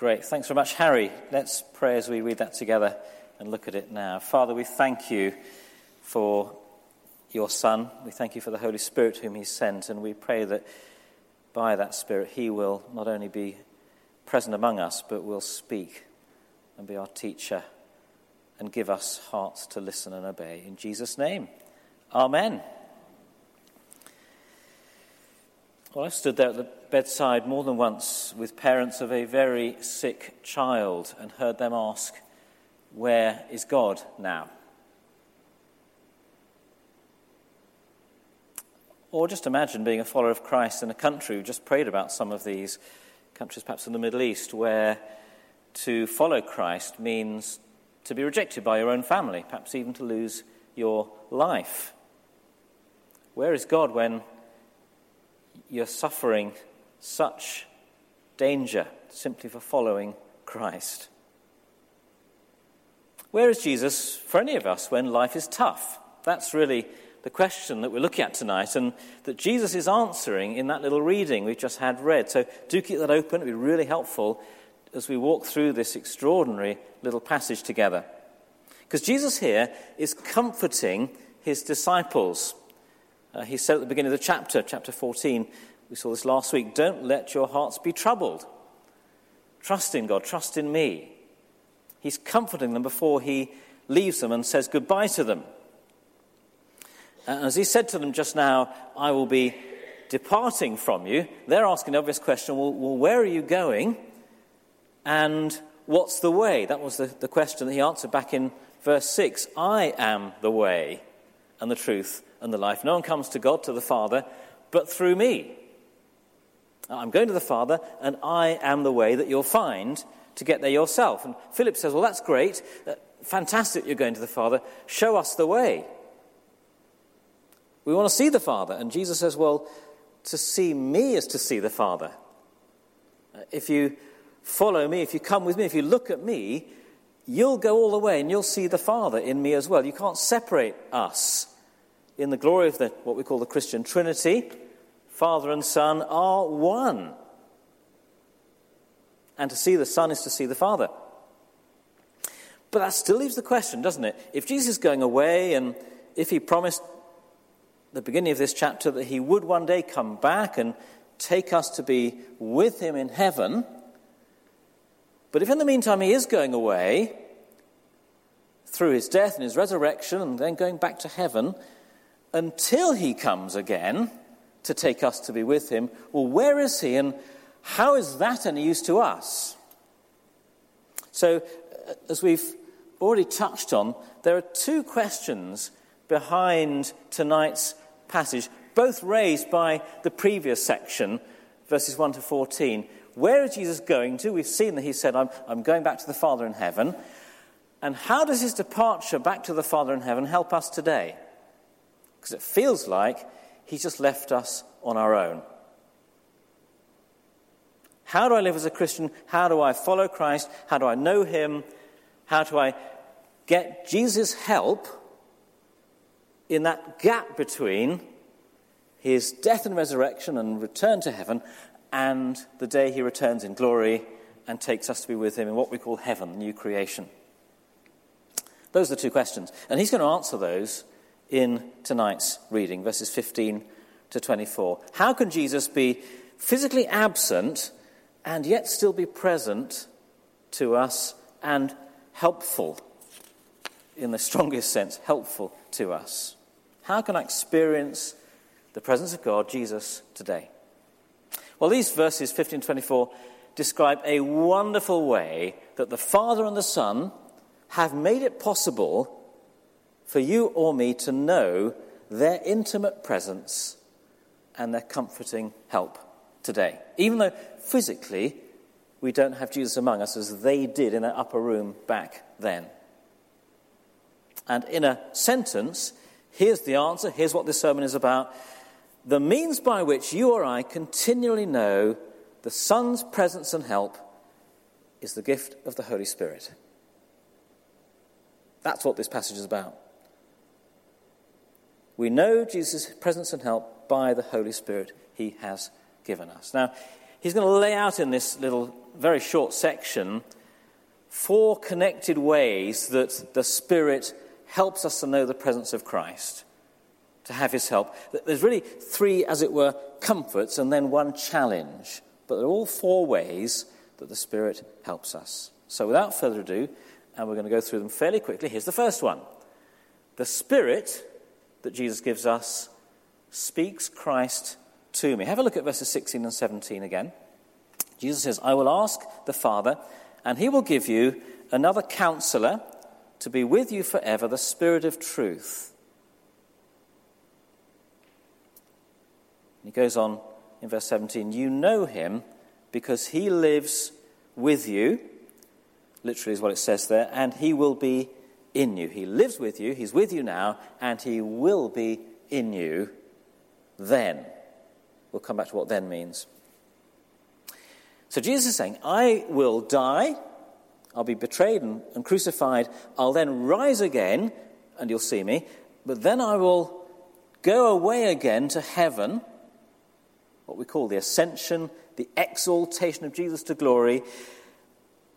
Great. Thanks very much, Harry. Let's pray as we read that together and look at it now. Father, we thank you for your Son. We thank you for the Holy Spirit whom He sent, and we pray that by that Spirit He will not only be present among us, but will speak and be our teacher and give us hearts to listen and obey. In Jesus' name, Amen. Well, I've stood there at the bedside more than once with parents of a very sick child and heard them ask, Where is God now? Or just imagine being a follower of Christ in a country, we just prayed about some of these countries, perhaps in the Middle East, where to follow Christ means to be rejected by your own family, perhaps even to lose your life. Where is God when you're suffering such danger simply for following Christ? Where is Jesus for any of us when life is tough? That's really the question that we're looking at tonight and that Jesus is answering in that little reading we've just had read. So do keep that open, it'll be really helpful as we walk through this extraordinary little passage together. Because Jesus here is comforting his disciples. Uh, he said at the beginning of the chapter, chapter 14, we saw this last week, don't let your hearts be troubled. Trust in God, trust in me. He's comforting them before he leaves them and says goodbye to them. And as he said to them just now, I will be departing from you, they're asking the obvious question well, well where are you going? And what's the way? That was the, the question that he answered back in verse 6. I am the way and the truth and the life. No one comes to God, to the Father, but through me. I'm going to the Father, and I am the way that you'll find to get there yourself. And Philip says, Well, that's great. Uh, fantastic you're going to the Father. Show us the way. We want to see the Father. And Jesus says, Well, to see me is to see the Father. Uh, if you follow me, if you come with me, if you look at me, you'll go all the way and you'll see the Father in me as well. You can't separate us in the glory of the, what we call the Christian Trinity. Father and Son are one. And to see the Son is to see the Father. But that still leaves the question, doesn't it? If Jesus is going away and if he promised the beginning of this chapter that he would one day come back and take us to be with him in heaven, but if in the meantime he is going away through his death and his resurrection and then going back to heaven until he comes again to take us to be with him, well, where is he and how is that any use to us? So, uh, as we've already touched on, there are two questions behind tonight's passage, both raised by the previous section, verses 1 to 14. Where is Jesus going to? We've seen that he said, I'm, I'm going back to the Father in heaven. And how does his departure back to the Father in heaven help us today? Because it feels like he's just left us on our own. How do I live as a Christian? How do I follow Christ? How do I know him? How do I get Jesus' help in that gap between his death and resurrection and return to heaven and the day he returns in glory and takes us to be with him in what we call heaven, the new creation? Those are the two questions. And he's going to answer those in tonight's reading, verses 15 to 24. How can Jesus be physically absent and yet still be present to us and helpful, in the strongest sense, helpful to us? How can I experience the presence of God, Jesus, today? Well, these verses 15 to 24 describe a wonderful way that the Father and the Son have made it possible for you or me to know their intimate presence and their comforting help today. Even though physically we don't have Jesus among us as they did in that upper room back then. And in a sentence, here's the answer, here's what this sermon is about. The means by which you or I continually know the Son's presence and help is the gift of the Holy Spirit. That's what this passage is about. We know Jesus' presence and help by the Holy Spirit he has given us. Now, he's going to lay out in this little, very short section four connected ways that the Spirit helps us to know the presence of Christ, to have his help. There's really three, as it were, comforts and then one challenge. But they're all four ways that the Spirit helps us. So without further ado, and we're going to go through them fairly quickly, here's the first one. The Spirit that Jesus gives us speaks Christ to me. Have a look at verses 16 and 17 again. Jesus says, I will ask the Father, and he will give you another counselor to be with you forever, the Spirit of truth. He goes on in verse 17 You know him because he lives with you, literally is what it says there, and he will be in you. He lives with you, he's with you now, and he will be in you then. We'll come back to what then means. So Jesus is saying, I will die, I'll be betrayed and, and crucified, I'll then rise again, and you'll see me, but then I will go away again to heaven, what we call the ascension, the exaltation of Jesus to glory.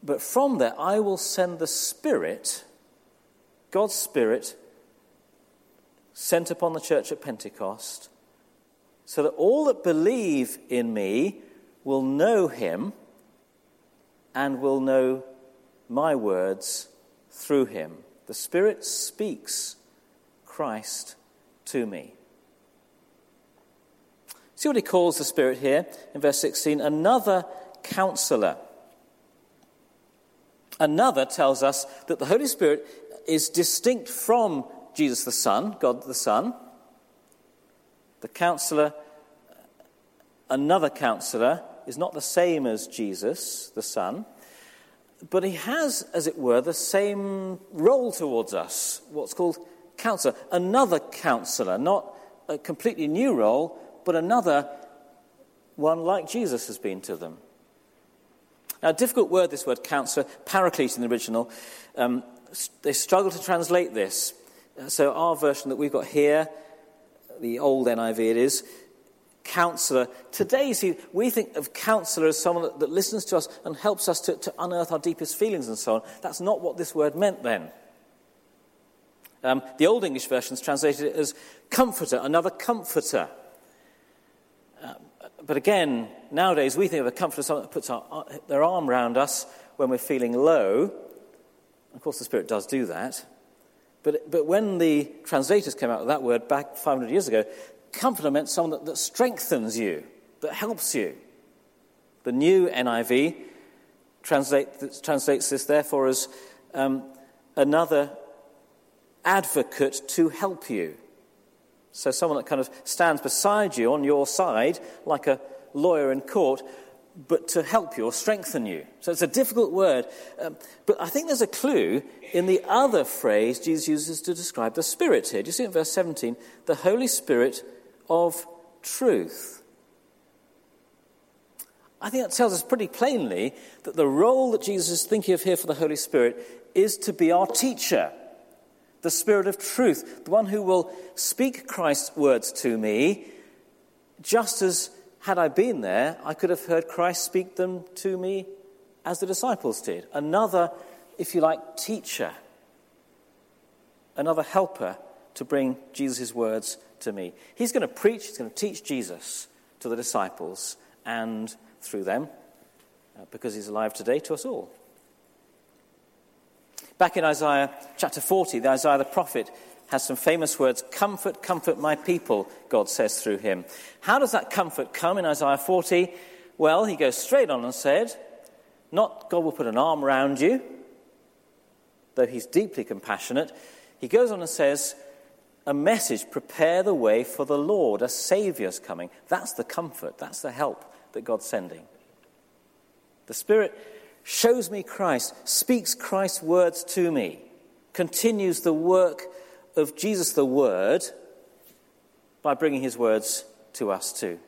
But from there, I will send the Spirit, God's Spirit, sent upon the church at Pentecost, so that all that believe in me will know him and will know my words through him. The Spirit speaks Christ to me. See what he calls the Spirit here in verse 16 another counselor. Another tells us that the Holy Spirit is distinct from Jesus the Son, God the Son. The counselor, another counselor, is not the same as Jesus the Son, but he has, as it were, the same role towards us, what's called counselor. Another counselor, not a completely new role, but another one like Jesus has been to them. Now, difficult word, this word counselor, paraclete in the original. Um, they struggle to translate this. So, our version that we've got here, the old NIV it is, counselor. Today, see, we think of counselor as someone that, that listens to us and helps us to, to, unearth our deepest feelings and so on. That's not what this word meant then. Um, the Old English versions translated it as comforter, another comforter. Uh, but again, nowadays we think of a comforter as someone that puts our, their arm around us when we're feeling low. Of course, the Spirit does do that. But, but when the translators came out with that word back 500 years ago, comforter meant someone that, that strengthens you, that helps you. The new NIV translate, translates this, therefore, as um, another advocate to help you. So, someone that kind of stands beside you on your side, like a lawyer in court, but to help you or strengthen you. So, it's a difficult word. Um, but I think there's a clue in the other phrase Jesus uses to describe the Spirit here. Do you see in verse 17? The Holy Spirit of truth. I think that tells us pretty plainly that the role that Jesus is thinking of here for the Holy Spirit is to be our teacher, the Spirit of truth, the one who will speak Christ's words to me, just as had I been there, I could have heard Christ speak them to me as the disciples did. Another, if you like, teacher, another helper to bring Jesus' words to me. He's going to preach, he's going to teach Jesus to the disciples and through them, uh, because he's alive today to us all. Back in Isaiah chapter 40, the Isaiah the prophet has some famous words Comfort, comfort my people, God says through him. How does that comfort come in Isaiah 40? Well, he goes straight on and said, Not God will put an arm around you, though he's deeply compassionate. He goes on and says, a message prepare the way for the Lord, a Saviour's coming. That's the comfort, that's the help that God's sending. The Spirit shows me Christ, speaks Christ's words to me, continues the work of Jesus the Word by bringing his words to us too.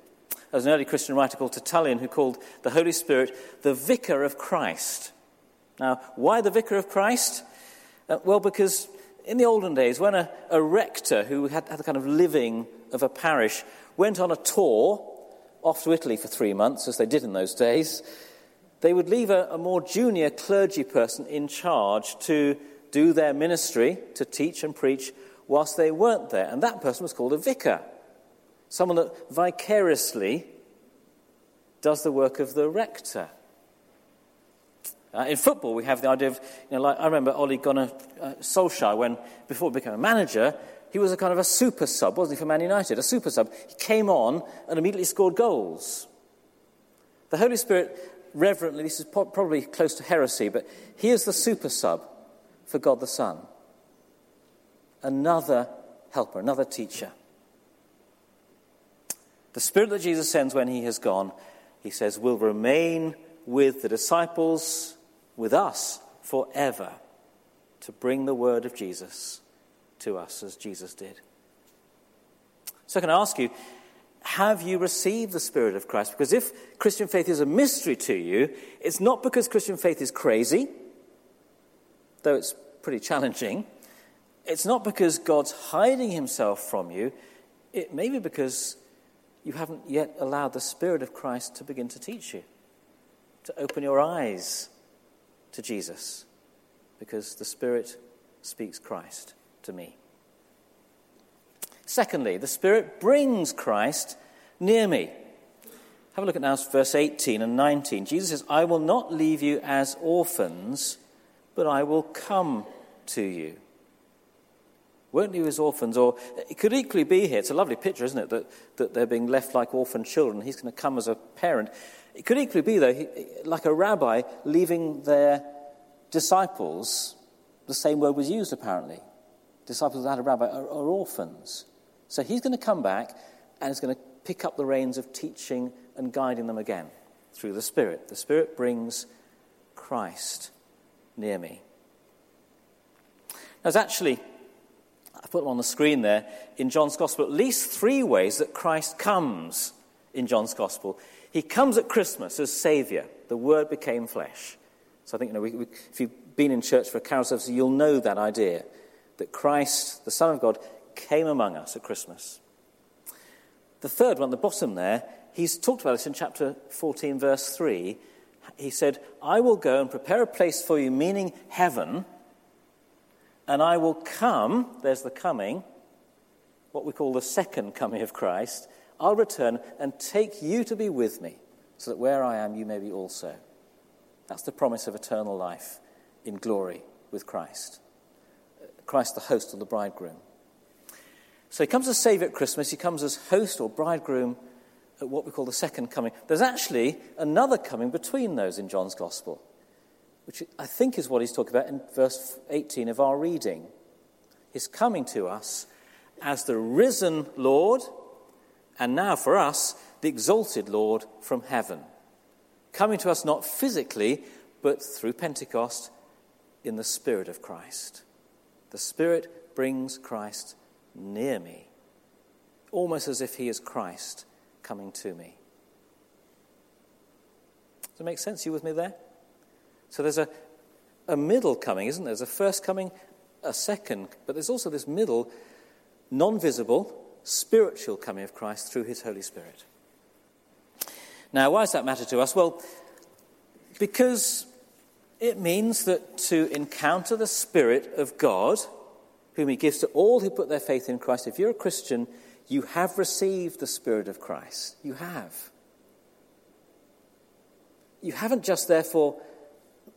There's an early Christian writer called Tertullian who called the Holy Spirit the Vicar of Christ. Now, why the Vicar of Christ? Uh, well, because in the olden days, when a, a rector who had, had the kind of living of a parish went on a tour off to Italy for three months, as they did in those days, they would leave a, a more junior clergy person in charge to do their ministry, to teach and preach, whilst they weren't there. And that person was called a vicar, someone that vicariously does the work of the rector. Uh, in football, we have the idea of, you know, like I remember Ole Gunnar uh, Solskjaer, when before he became a manager, he was a kind of a super sub, wasn't he, for Man United? A super sub. He came on and immediately scored goals. The Holy Spirit, reverently, this is probably close to heresy, but he is the super sub for God the Son. Another helper, another teacher. The Spirit that Jesus sends when he has gone, he says, will remain with the disciples with us forever to bring the word of Jesus to us as Jesus did. So, can I ask you, have you received the Spirit of Christ? Because if Christian faith is a mystery to you, it's not because Christian faith is crazy, though it's pretty challenging. It's not because God's hiding himself from you. It may be because you haven't yet allowed the Spirit of Christ to begin to teach you, to open your eyes to Jesus because the Spirit speaks Christ to me. Secondly, the Spirit brings Christ near me. Have a look at now verse 18 and 19. Jesus says, I will not leave you as orphans, but I will come to you. Won't you as orphans, or it could equally be here. It's a lovely picture, isn't it? That, that they're being left like orphan children. He's going to come as a parent. It could equally be, though, like a rabbi leaving their disciples, the same word was used apparently. Disciples without a rabbi are, are orphans. So he's going to come back and he's going to pick up the reins of teaching and guiding them again through the Spirit. The Spirit brings Christ near me. There's actually, I put them on the screen there, in John's Gospel, at least three ways that Christ comes in John's Gospel. He comes at Christmas as Saviour. The Word became flesh. So I think, you know, we, we, if you've been in church for a carol service, you'll know that idea that Christ, the Son of God, came among us at Christmas. The third one, the bottom there, he's talked about this in chapter 14, verse 3. He said, I will go and prepare a place for you, meaning heaven, and I will come, there's the coming, what we call the second coming of Christ, I'll return and take you to be with me, so that where I am, you may be also. That's the promise of eternal life in glory with Christ. Christ, the host or the bridegroom. So he comes as Saviour at Christmas, he comes as host or bridegroom at what we call the second coming. There's actually another coming between those in John's Gospel, which I think is what he's talking about in verse 18 of our reading. He's coming to us as the risen Lord and now for us, the exalted Lord from heaven. Coming to us not physically, but through Pentecost in the Spirit of Christ. The Spirit brings Christ near me, almost as if He is Christ coming to me. Does it make sense? You with me there? So there's a, a middle coming, isn't there? There's a first coming, a second, but there's also this middle, non visible, spiritual coming of Christ through his Holy Spirit. Now, why does that matter to us? Well, because it means that to encounter the Spirit of God, whom he gives to all who put their faith in Christ, if you're a Christian, you have received the Spirit of Christ. You have. You haven't just, therefore,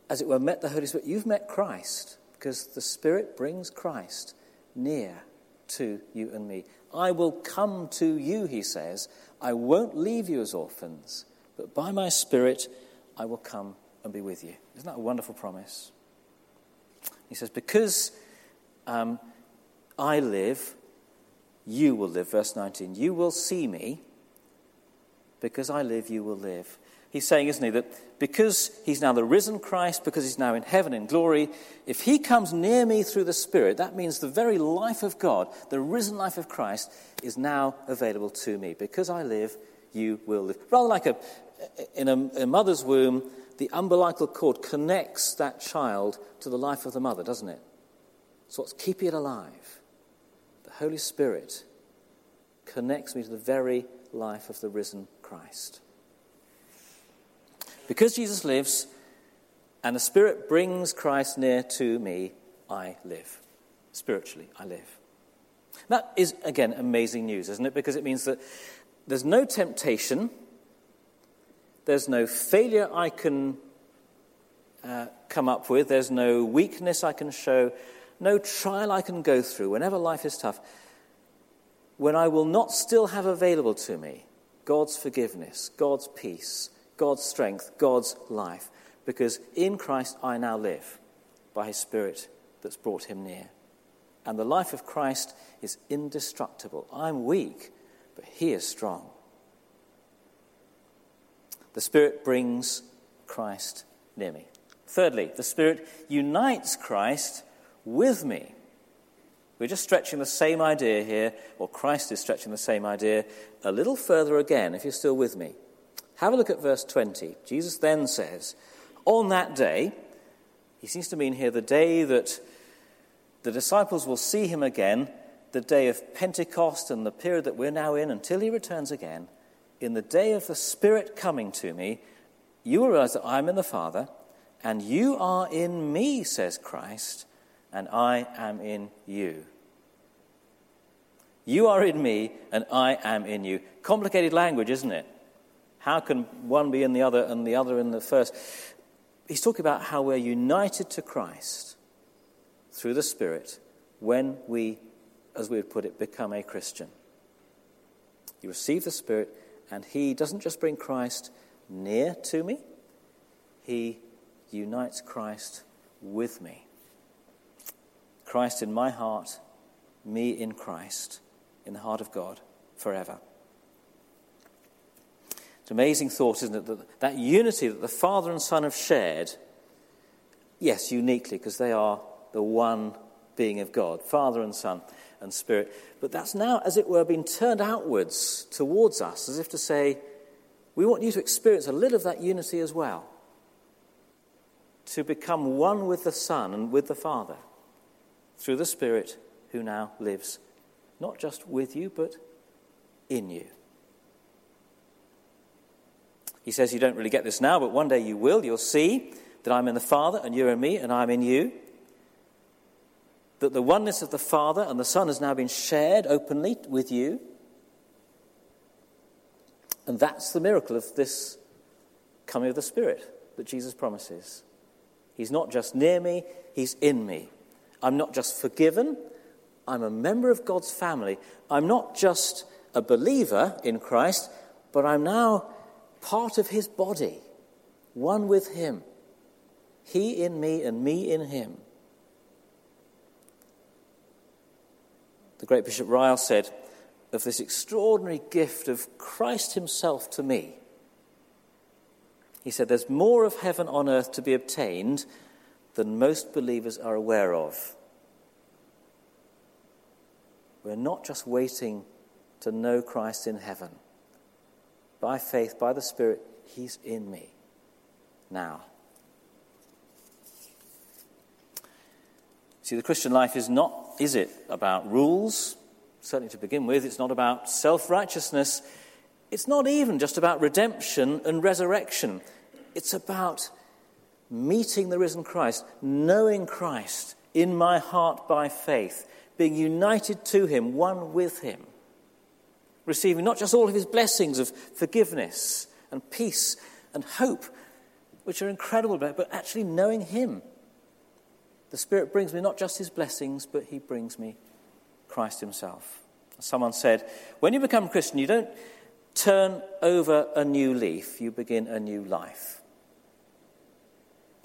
as it were, met the Holy Spirit, you've met Christ, because the Spirit brings Christ near to you and me. I will come to you, he says. I won't leave you as orphans, but by my Spirit I will come and be with you. Isn't that a wonderful promise? He says, Because um, I live, you will live. Verse 19. You will see me. Because I live, you will live. He's saying, isn't he, that because he's now the risen Christ, because he's now in heaven in glory, if he comes near me through the Spirit, that means the very life of God, the risen life of Christ, is now available to me. Because I live, you will live. Rather like a, in a, a mother's womb, the umbilical cord connects that child to the life of the mother, doesn't it? So what's keeping it alive? The Holy Spirit connects me to the very life of the risen Christ. Because Jesus lives and the Spirit brings Christ near to me, I live. Spiritually, I live. That is, again, amazing news, isn't it? Because it means that there's no temptation, there's no failure I can uh, come up with, there's no weakness I can show, no trial I can go through whenever life is tough, when I will not still have available to me God's forgiveness, God's peace, God's strength, God's life, because in Christ I now live by His Spirit that's brought Him near. And the life of Christ is indestructible. I'm weak, but He is strong. The Spirit brings Christ near me. Thirdly, the Spirit unites Christ with me. We're just stretching the same idea here, or Christ is stretching the same idea a little further again, if you're still with me. Have a look at verse 20. Jesus then says, On that day, he seems to mean here the day that the disciples will see him again, the day of Pentecost and the period that we're now in until he returns again. In the day of the Spirit coming to me, you will realize that I'm in the Father, and you are in me, says Christ, and I am in you. You are in me, and I am in you. Complicated language, isn't it? How can one be in the other and the other in the first? He's talking about how we're united to Christ through the Spirit when we, as we would put it, become a Christian. You receive the Spirit, and He doesn't just bring Christ near to me, He unites Christ with me. Christ in my heart, me in Christ, in the heart of God forever. It's an amazing thought, isn't it? That, that unity that the Father and Son have shared, yes, uniquely, because they are the one being of God, Father and Son and Spirit. But that's now, as it were, been turned outwards towards us, as if to say, we want you to experience a little of that unity as well. To become one with the Son and with the Father through the Spirit who now lives not just with you, but in you. He says you don't really get this now, but one day you will. You'll see that I'm in the Father and you're in me and I'm in you that the oneness of the Father and the Son has now been shared openly with you. And that's the miracle of this coming of the Spirit that Jesus promises. He's not just near me, He's in me. I'm not just forgiven, I'm a member of God's family. I'm not just a believer in Christ, but I'm now part of His body, one with Him. He in me and me in Him. the great Bishop Ryle said of this extraordinary gift of Christ Himself to me. He said, There's more of heaven on earth to be obtained than most believers are aware of. We're not just waiting to know Christ in heaven. By faith, by the Spirit, He's in me now. See, the Christian life is not, is it, about rules? Certainly to begin with, it's not about self righteousness. It's not even just about redemption and resurrection. It's about meeting the risen Christ, knowing Christ in my heart by faith, being united to Him, one with Him, receiving not just all of His blessings of forgiveness and peace and hope, which are incredible, but actually knowing Him the Spirit brings me not just His blessings, but He brings me Christ Himself. Someone said, when you become a Christian, you don't turn over a new leaf, you begin a new life.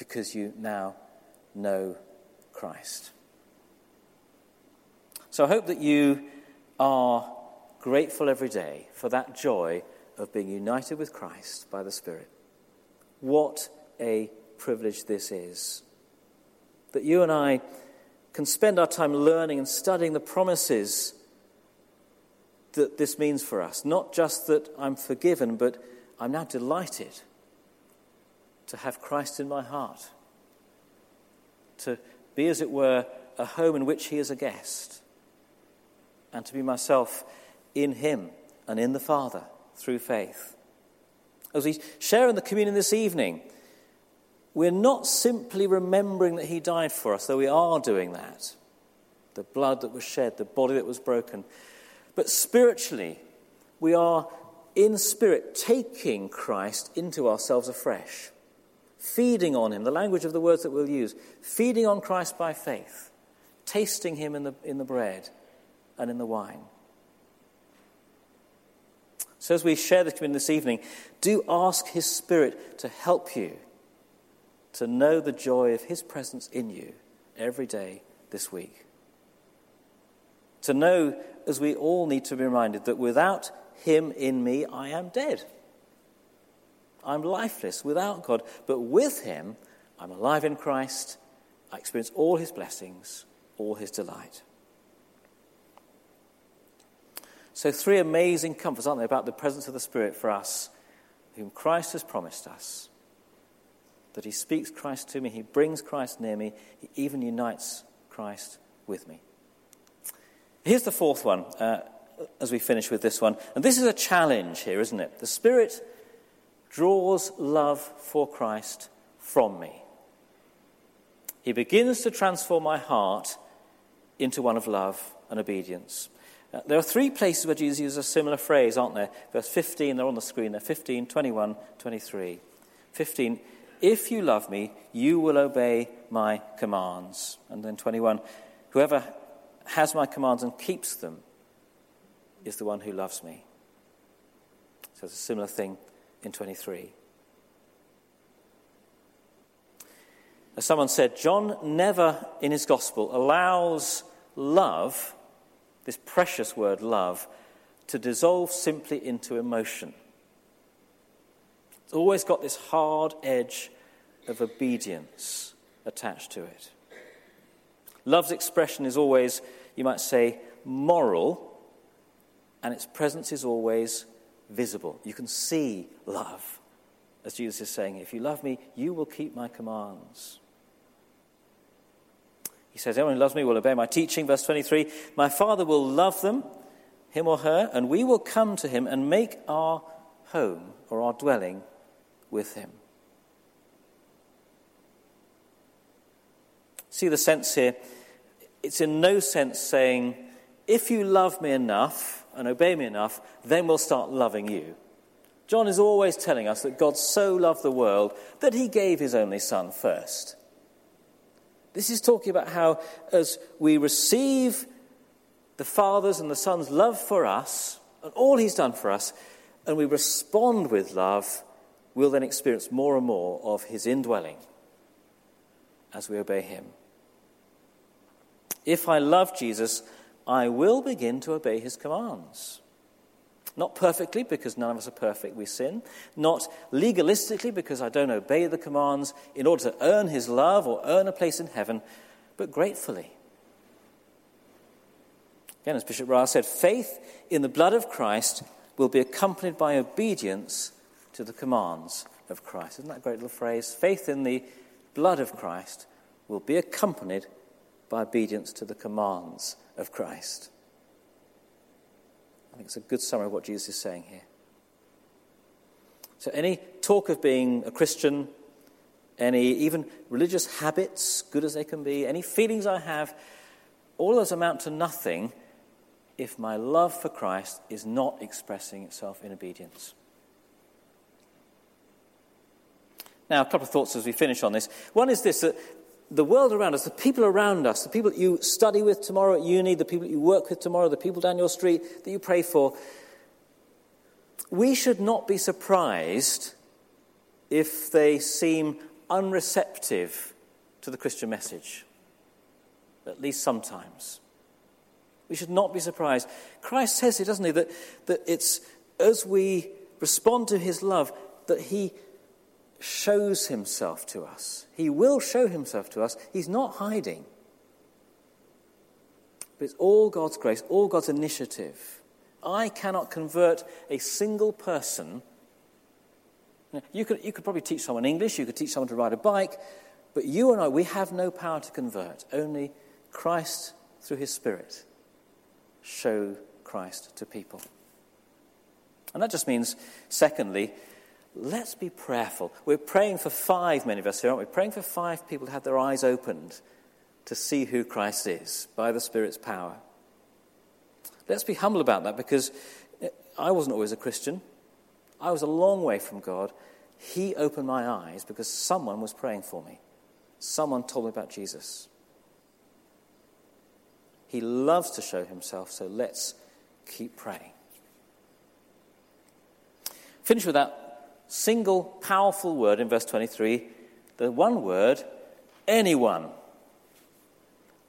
Because you now know Christ. So I hope that you are grateful every day for that joy of being united with Christ by the Spirit. What a privilege this is that you and I can spend our time learning and studying the promises that this means for us. Not just that I'm forgiven, but I'm now delighted to have Christ in my heart, to be, as it were, a home in which He is a guest, and to be myself in Him and in the Father through faith. As we share in the communion this evening, we're not simply remembering that he died for us, though we are doing that. The blood that was shed, the body that was broken. But spiritually, we are in spirit taking Christ into ourselves afresh, feeding on him, the language of the words that we'll use, feeding on Christ by faith, tasting him in the, in the bread and in the wine. So, as we share the communion this evening, do ask His Spirit to help you to know the joy of His presence in you every day this week. To know, as we all need to be reminded, that without Him in me, I am dead. I'm lifeless without God, but with Him, I'm alive in Christ. I experience all His blessings, all His delight. So, three amazing comforts, aren't they, about the presence of the Spirit for us, whom Christ has promised us. That He speaks Christ to me, He brings Christ near me, He even unites Christ with me. Here's the fourth one uh, as we finish with this one. And this is a challenge here, isn't it? The Spirit draws love for Christ from me. He begins to transform my heart into one of love and obedience. Uh, there are three places where Jesus uses a similar phrase, aren't there? Verse 15, they're on the screen there 15, 21, 23. 15, if you love me, you will obey my commands. And then 21, whoever has my commands and keeps them is the one who loves me. So it's a similar thing in 23. As someone said, John never in his gospel allows love this precious word, love, to dissolve simply into emotion. It's always got this hard edge of obedience attached to it. Love's expression is always, you might say, moral, and its presence is always visible. You can see love, as Jesus is saying, if you love me, you will keep my commands. He says, Everyone who loves me will obey my teaching. Verse 23 My Father will love them, him or her, and we will come to him and make our home or our dwelling with him. See the sense here? It's in no sense saying, if you love me enough and obey me enough, then we'll start loving you. John is always telling us that God so loved the world that he gave his only Son first. This is talking about how, as we receive the Father's and the Son's love for us, and all He's done for us, and we respond with love, we'll then experience more and more of His indwelling as we obey Him. If I love Jesus, I will begin to obey His commands. Not perfectly, because none of us are perfect, we sin. Not legalistically, because I don't obey the commands in order to earn his love or earn a place in heaven, but gratefully. Again, as Bishop Ryle said, faith in the blood of Christ will be accompanied by obedience to the commands of Christ. Isn't that a great little phrase? Faith in the blood of Christ will be accompanied by obedience to the commands of Christ. I think it's a good summary of what Jesus is saying here. So, any talk of being a Christian, any even religious habits, good as they can be, any feelings I have, all those amount to nothing if my love for Christ is not expressing itself in obedience. Now, a couple of thoughts as we finish on this. One is this that the world around us, the people around us, the people that you study with tomorrow at uni, the people that you work with tomorrow, the people down your street that you pray for, we should not be surprised if they seem unreceptive to the Christian message, at least sometimes. We should not be surprised. Christ says it, doesn't he, that, that it's as we respond to his love that he shows himself to us. He will show himself to us. He's not hiding. But it's all God's grace, all God's initiative. I cannot convert a single person. You could, you could probably teach someone English, you could teach someone to ride a bike, but you and I, we have no power to convert. Only Christ, through his Spirit, show Christ to people. And that just means, secondly, let's be prayerful. We're praying for five, many of us here, aren't we? Praying for five people to have their eyes opened to see who Christ is by the Spirit's power. Let's be humble about that because I wasn't always a Christian. I was a long way from God. He opened my eyes because someone was praying for me. Someone told me about Jesus. He loves to show himself, so let's keep praying. Finish with that single powerful word in verse 23 the one word, anyone.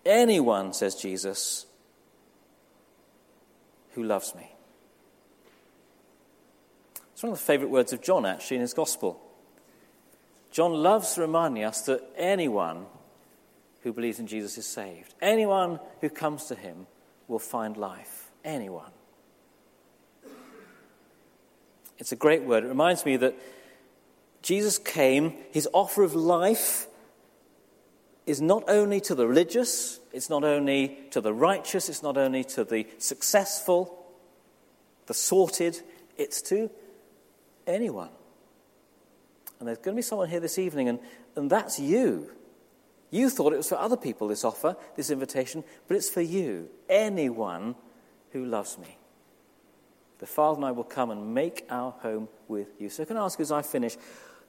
Anyone, says Jesus, who loves me. It's one of the favourite words of John, actually, in his Gospel. John loves reminding us that anyone who believes in Jesus is saved. Anyone who comes to him will find life. Anyone. It's a great word. It reminds me that Jesus came, his offer of life is not only to the religious, it's not only to the righteous, it's not only to the successful, the sorted, it's to anyone. And there's going to be someone here this evening, and, and that's you. You thought it was for other people, this offer, this invitation, but it's for you, anyone who loves me. The Father and I will come and make our home with you. So I can ask as I finish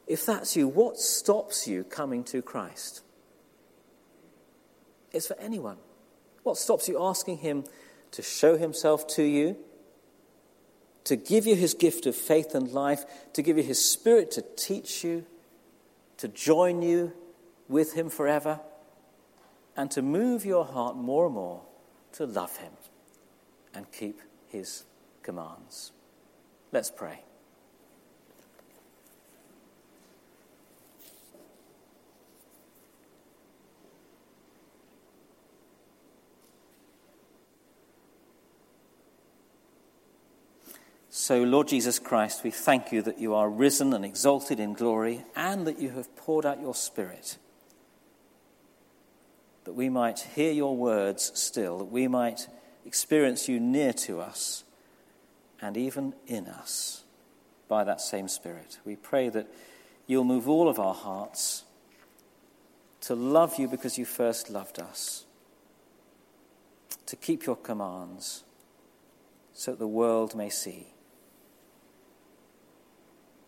if that's you, what stops you coming to Christ? It's for anyone. What stops you asking Him to show Himself to you? to give you his gift of faith and life, to give you his spirit to teach you, to join you with him forever, and to move your heart more and more to love him and keep his commands. Let's pray. So, Lord Jesus Christ, we thank you that you are risen and exalted in glory and that you have poured out your Spirit, that we might hear your words still, that we might experience you near to us and even in us by that same Spirit. We pray that you'll move all of our hearts to love you because you first loved us, to keep your commands so that the world may see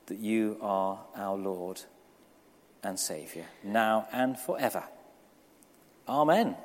that you are our Lord and Saviour, now and forever. Amen.